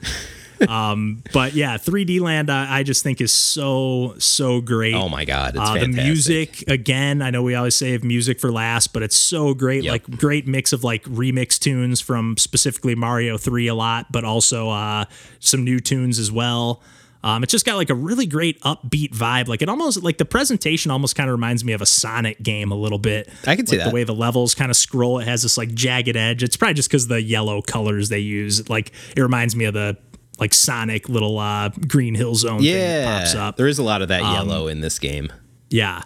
um, but yeah, 3D Land I, I just think is so so great. Oh my god, it's Uh, the music again. I know we always save music for last, but it's so great. Yep. Like great mix of like remix tunes from specifically Mario Three a lot, but also uh, some new tunes as well. Um, it's just got like a really great upbeat vibe. Like it almost like the presentation almost kind of reminds me of a Sonic game a little bit. I can see Like that. the way the levels kind of scroll. It has this like jagged edge. It's probably just because the yellow colors they use. Like it reminds me of the like Sonic little uh, Green Hill Zone thing that pops Yeah, up. there is a lot of that Um, yellow in this game. Yeah.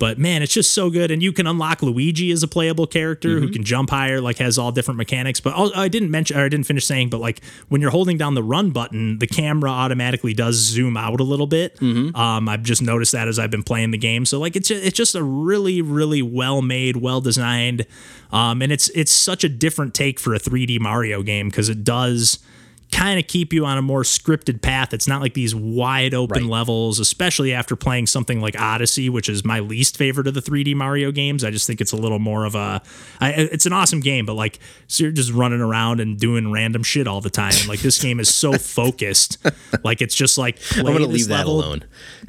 But man, it's just so good. And you can unlock Luigi as a playable character who can jump higher, like has all different mechanics. But I didn't mention, or I didn't finish saying, but like when you're holding down the run button, the camera automatically does zoom out a little bit. Um, I've just noticed that as I've been playing the game. So like it's it's just a really really well made, well designed, um, and it's it's such a different take for a 3D Mario game because it does kind of keep you on a more scripted path. It's not like these wide open Right. levels, especially after playing something like Odyssey, which is my least favorite of the 3D Mario games. I just think it's a little more of a. I, it's an awesome game, but like so you're just running around and doing random shit all the time. And like this game is so focused, like it's just like I'm gonna this leave that alone.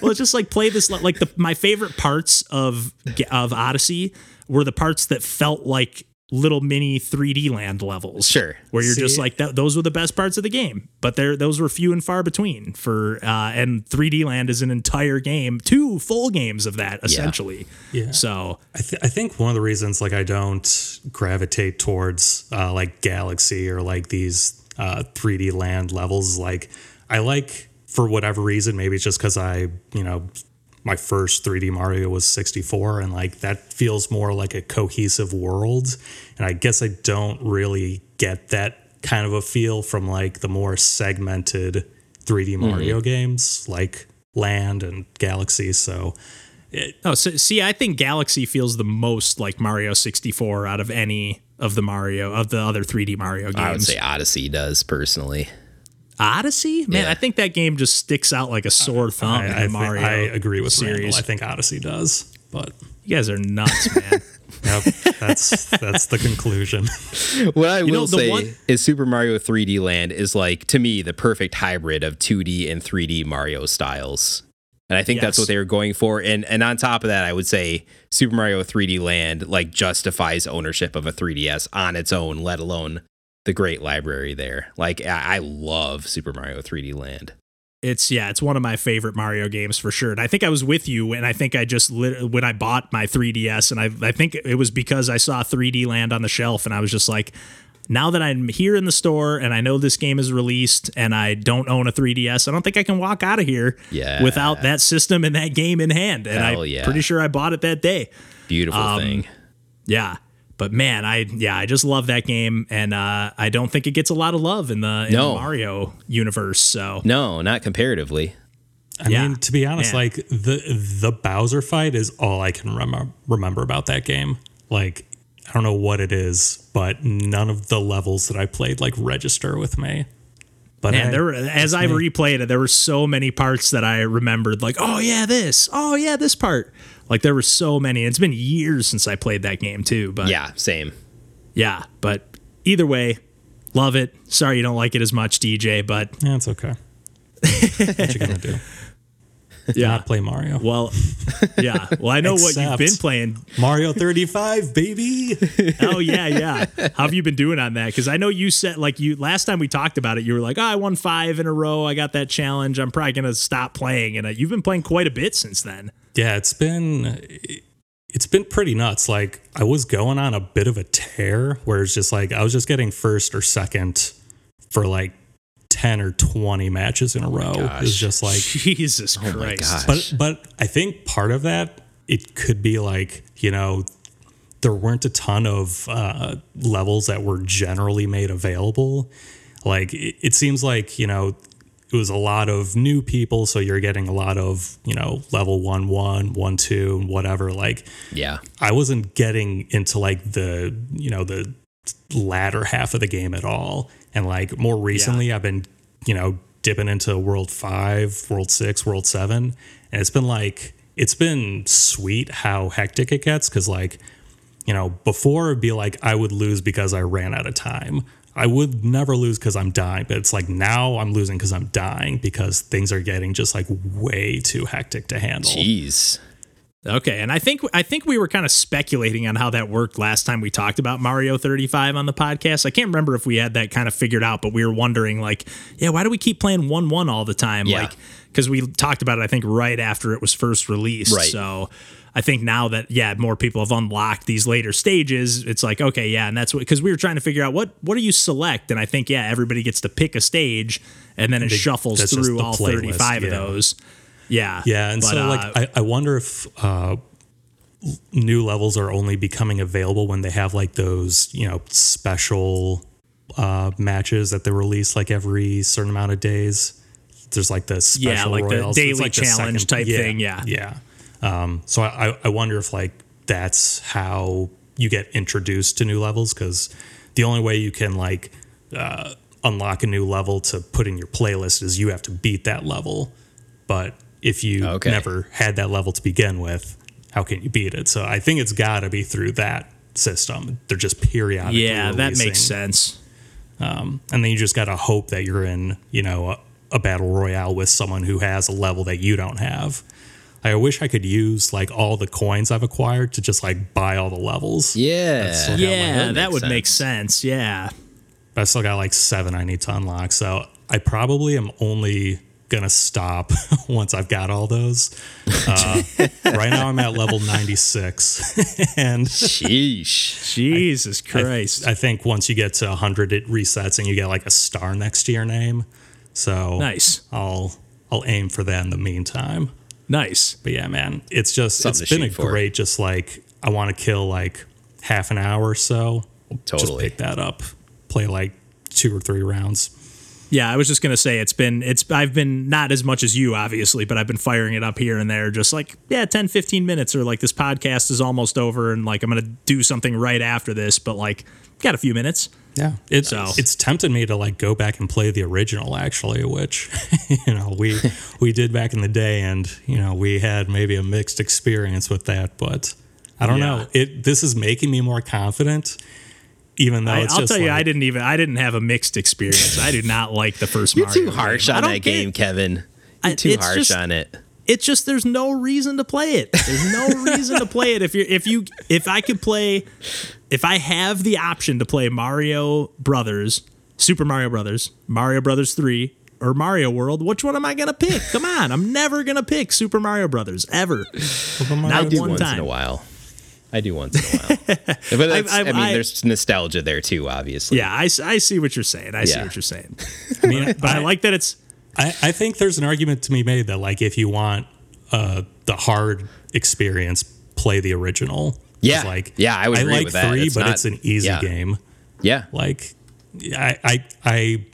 well, it's just like play this like the my favorite parts of of Odyssey were the parts that felt like little mini 3D land levels. Sure. Where you're just like that those were the best parts of the game. But there those were few and far between for uh and 3D land is an entire game, two full games of that essentially. Yeah. So, I, th- I think one of the reasons like I don't gravitate towards uh, like Galaxy or like these uh, 3D land levels like I like for whatever reason maybe it's just because I you know my first 3D Mario was 64 and like that feels more like a cohesive world and I guess I don't really get that kind of a feel from like the more segmented 3D mm-hmm. Mario games like Land and Galaxy so it, oh, so see, I think Galaxy feels the most like Mario 64 out of any of the Mario of the other 3D Mario games. I would say Odyssey does personally. Odyssey, man, Yeah. I think that game just sticks out like a sore thumb in I, the I, Mario. I agree with series. Randall. I think Odyssey does, but You guys are nuts, man. yep, that's that's the conclusion. What I will know, say one- is Super Mario 3D Land is like to me the perfect hybrid of 2D and 3D Mario styles. And I think that's what they were going for. And and on top of that, I would say Super Mario 3D Land like justifies ownership of a 3DS on its own, let alone the great library there. Like I, I love Super Mario 3D Land. it's yeah, it's one of my favorite Mario games for sure. And I think I was with you, and I think I just lit, when I bought my 3DS, and I I think it was because I saw 3D Land on the shelf, and I was just like. Now that I'm here in the store and I know this game is released and I don't own a 3DS, I don't think I can walk out of here Yeah. without that system and that game in hand. And Hell I'm yeah. pretty sure I bought it that day. Beautiful Um, thing. Yeah. But man, I yeah, I just love that game, and uh, I don't think it gets a lot of love in the, in No. the Mario universe. So No, not comparatively. I Yeah, mean, to be honest, man. like the the Bowser fight is all I can remember remember about that game. Like I don't know what it is, but none of the levels that I played like register with me. But man, I- there were, as I replayed it, there were so many parts that I remembered. Like, oh yeah, this. Oh yeah, this part. Like there were so many. It's been years since I played that game too. But Yeah, same. yeah. But either way, love it. Sorry you don't like it as much, DJ. But yeah, it's okay. what you gonna do? yeah. Not play Mario. Well, yeah. Well, I know what you've been playing. Mario 35, baby. Oh yeah, yeah. How have you been doing on that? Because I know you said like you last time we talked about it, you were like, oh, I won five in a row. I got that challenge. I'm probably gonna stop playing, and uh, you've been playing quite a bit since then. Yeah, it's been it's been pretty nuts. Like I was going on a bit of a tear where it's just like I was just getting first or second for like 10 or 20 matches in a row. It's just like Jesus my Christ. but but I think part of that it could be like, you know, there weren't a ton of uh, levels that were generally made available. Like it, it seems like, you know, it was a lot of new people, so you're getting a lot of, you know, level one, one, one, two, whatever. Like Yeah. I wasn't getting into like the, you know, the latter half of the game at all. And like more recently, I've been, you know, dipping into World 5, World 6, World 7. And it's been like, it's been sweet how hectic it gets. Cause like, you know, before it'd be like I would lose because I ran out of time. I would never lose because I'm dying, but it's like now I'm losing because I'm dying because things are getting just like way too hectic to handle. Jeez. Okay, and I think I think we were kind of speculating on how that worked last time we talked about Mario 35 on the podcast. I can't remember if we had that kind of figured out, but we were wondering like, yeah, why do we keep playing 1-1 all the time? Yeah. Like cuz we talked about it I think right after it was first released. Right. So I think now that yeah, more people have unlocked these later stages, it's like okay, yeah, and that's what cuz we were trying to figure out what what do you select and I think yeah, everybody gets to pick a stage and then it shuffles through the all playlist, 35 of those. Yeah. Yeah, and But, so uh, like I, I wonder if uh, new levels are only becoming available when they have like those you know special uh, matches that they release like every certain amount of days. There's like the special Yeah, like the royals. It's daily like the challenge type thing, yeah. yeah. Um, so I, I wonder if like that's how you get introduced to new levels because the only way you can like uh, unlock a new level to put in your playlist is you have to beat that level. But if you Okay. never had that level to begin with, how can you beat it? So I think it's got to be through that system. They're just periodically. Yeah, that makes releasing. sense. Um, and then you just got to hope that you're in you know a, a battle royale with someone who has a level that you don't have i wish i could use like all the coins i've acquired to just like buy all the levels Yeah. Yeah, that would make sense. Yeah. but i still got like seven i need to unlock so i probably am only gonna stop once i've got all those uh, right now i'm at level 96 and Sheesh. Jesus Christ. i think once you get to 100 it resets and you get like a star next to your name so nice. i'll i'll aim for that in the meantime Nice. But yeah, man, it's just Something it's to been a for. great just like I want to kill like half an hour or so. Just Totally. pick that up, play like two or three rounds. Yeah, I was just gonna say it's been it's I've been not as much as you obviously, but I've been firing it up here and there, just like yeah, 10, 15 minutes or like this podcast is almost over and like I'm gonna do something right after this, but like got a few minutes. Yeah, it's So- it's tempted me to like go back and play the original actually, which you know we we did back in the day, and you know we had maybe a mixed experience with that, but I don't Yeah. know. It this is making me more confident, even though I, it's I'll just tell you, I didn't even I didn't have a mixed experience. I did not like the first You're Mario. too harsh game. On that get- game, Kevin. You're too it's harsh just- on it. it's just there's no reason to play it. There's no reason to play it. If you're if you if I could play if I have the option to play Mario Brothers, Super Mario Brothers, Mario Brothers 3, or Mario World, which one am I gonna pick? Come on, I'm never gonna pick Super Mario Brothers ever. I Not do one once time. in a while. I do once in a while. but that's, I, I've- mean, I- there's nostalgia there too, obviously. Yeah, I see what you're saying. I see what you're saying. I mean, But I like that it's I, I think there's an argument to be made that like if you want uh, the hard experience, play the original. Yeah. like Yeah, I would I agree like with that. three, It's but not- it's an easy yeah. game. Yeah. Like I, I I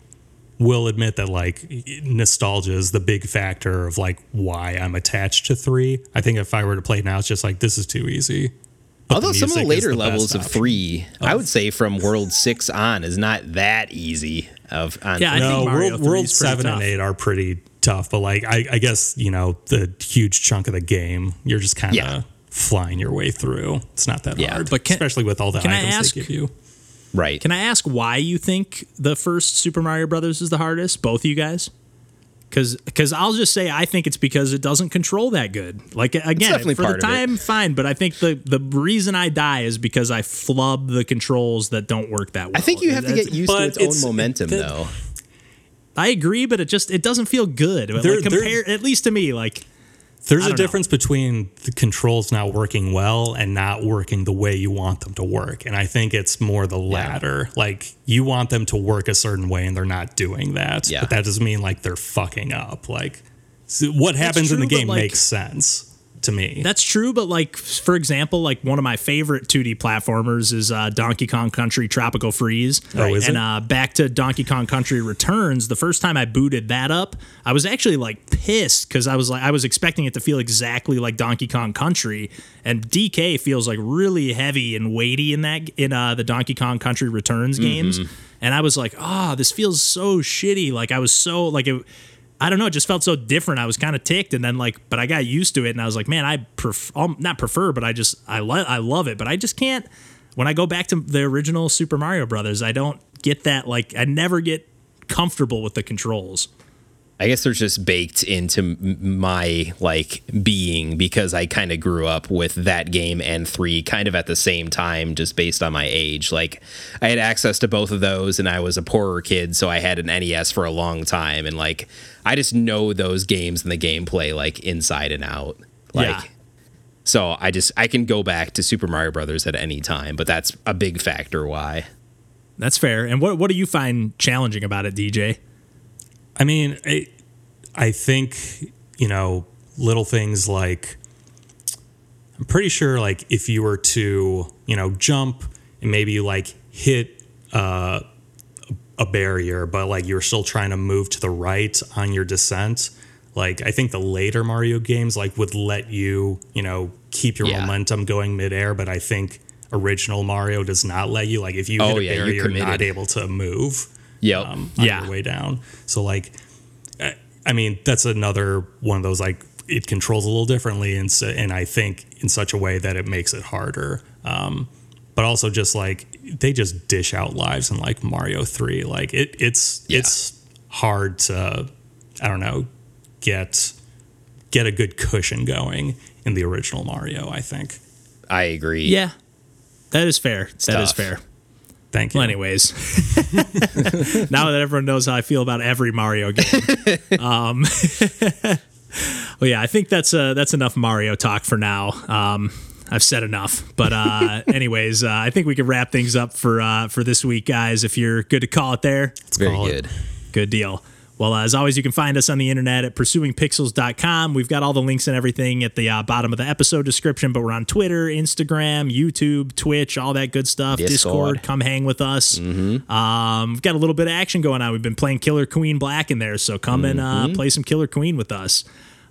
will admit that like nostalgia is the big factor of like why I'm attached to three. I think if I were to play now, it's just like this is too easy. But Although some of the later the levels of option. three, I oh. would say from World Six on is not that easy. Of on Yeah, I no, think Mario World, World is pretty Seven and. Eight are pretty tough, but like I, I guess you know the huge chunk of the game, you're just kind of Yeah. flying your way through. It's not that Yeah. hard, But can- especially with all the can I ask- they give you. right. Can I ask why you think the first Super Mario Brothers is the hardest? Both of you guys? Because because I'll just say I think it's because it doesn't control that good. Like again, for the time, fine. But I think the the reason I die is because I flub the controls that don't work that well. I think you have to get used to its, it's- own momentum, that- though. I agree, but it just it doesn't feel good. There- like compare at least to me. Like There's a don't know. difference between the controls not working well and not working the way you want them to work. And I think it's more the latter. Like you want them to work a certain way and they're not doing that. Yeah. But that doesn't mean like they're fucking up. Like what happens in the game like- makes sense to me. That's true, but like for example, like one of my favorite 2D platformers is uh, Donkey Kong Country Tropical Freeze. Oh, is and it? uh, back to Donkey Kong Country Returns. The first time I booted that up, I was actually like pissed because I was like I was expecting it to feel exactly like Donkey Kong Country, and DK feels like really heavy and weighty in that in uh, the Donkey Kong Country Returns Mm-hmm. games, and I was like, ah, this feels so shitty. Like I was so like it. I don't know. It just felt so different. I was kind of ticked, and then like, but I got used to it, and I was like, man, I prefer, um, not prefer, but I just I love I love it, but I just can't. When I go back to the original Super Mario Brothers, I don't get that. Like, I never get comfortable with the controls. I guess they're just baked into my like being because I kind of grew up with that game and 3 kind of at the same time just based on my age. Like I had access to both of those and I was a poorer kid so I had an NES for a long time and like I just know those games and the gameplay like inside and out. Like Yeah. so I just I can go back to Super Mario Brothers at any time, but that's a big factor why. That's fair. And what what do you find challenging about it, DJ? I mean, I, I think, you know, little things like I'm pretty sure like if you were to, you know, jump and maybe you like hit uh, a barrier, but like you're still trying to move to the right on your descent. Like I think the later Mario games like would let you, you know, keep your Yeah. momentum going midair, but I think original Mario does not let you. Like if you Oh, hit a yeah, you're barrier, you're, not able to move. Yep. um, on Yeah. your way down. So like, I, I mean, that's another one of those like it controls a little differently, and so, and I think in such a way that it makes it harder. Um, but also just like they just dish out lives in like Mario Three. Like it, it's Yeah. it's hard to, I don't know, get get a good cushion going in the original Mario. I think. I agree. Yeah, that is fair. That is tough. fair. Thank you. Well, anyways, now that everyone knows how I feel about every Mario game, um, well, yeah, I think that's uh, that's enough Mario talk for now. Um, I've said enough, but uh, anyways, uh, I think we can wrap things up for uh, for this week, guys. If you're good to call it there, It's very call it. good. Good deal. Well, uh, as always, you can find us on the internet at pursuingpixels.com. We've got all the links and everything at the uh, bottom of the episode description, but we're on Twitter, Instagram, YouTube, Twitch, all that good stuff. Discord. Discord, come hang with us. Um, we've got a little bit of action going on. We've been playing Killer Queen Black in there, so come and uh, play some Killer Queen with us.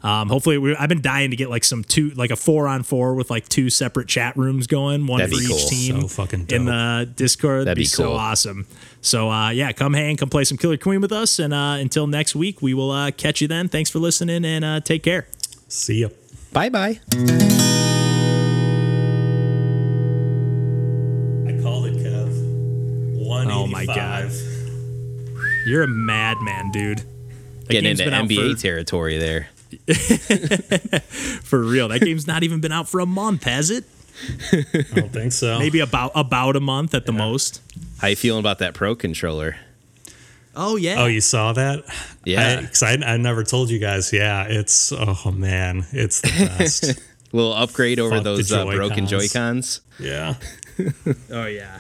Um, hopefully, we, I've been dying to get like some two, like a four on four with like two separate chat rooms going, one That'd for be each cool. team So fucking in the Discord. That'd be, be so awesome. So uh, yeah, come hang, come play some Killer Queen with us, and uh, until next week, we will uh, catch you then. Thanks for listening, and uh, take care. See ya. Bye bye. I called it, Kev. One Oh my God. You're a madman, dude. That Getting game's into been out NBA for, territory there. for real. That game's not even been out for a month, has it? I don't think so. Maybe about about a month at the most. How you feeling about that pro controller? Oh yeah. Oh, you saw that? Yeah. Because I, I, never told you guys. Yeah, it's oh man, it's the best. little upgrade over Fuck the those uh, broken Joy-Cons. Joy Cons. yeah. oh yeah.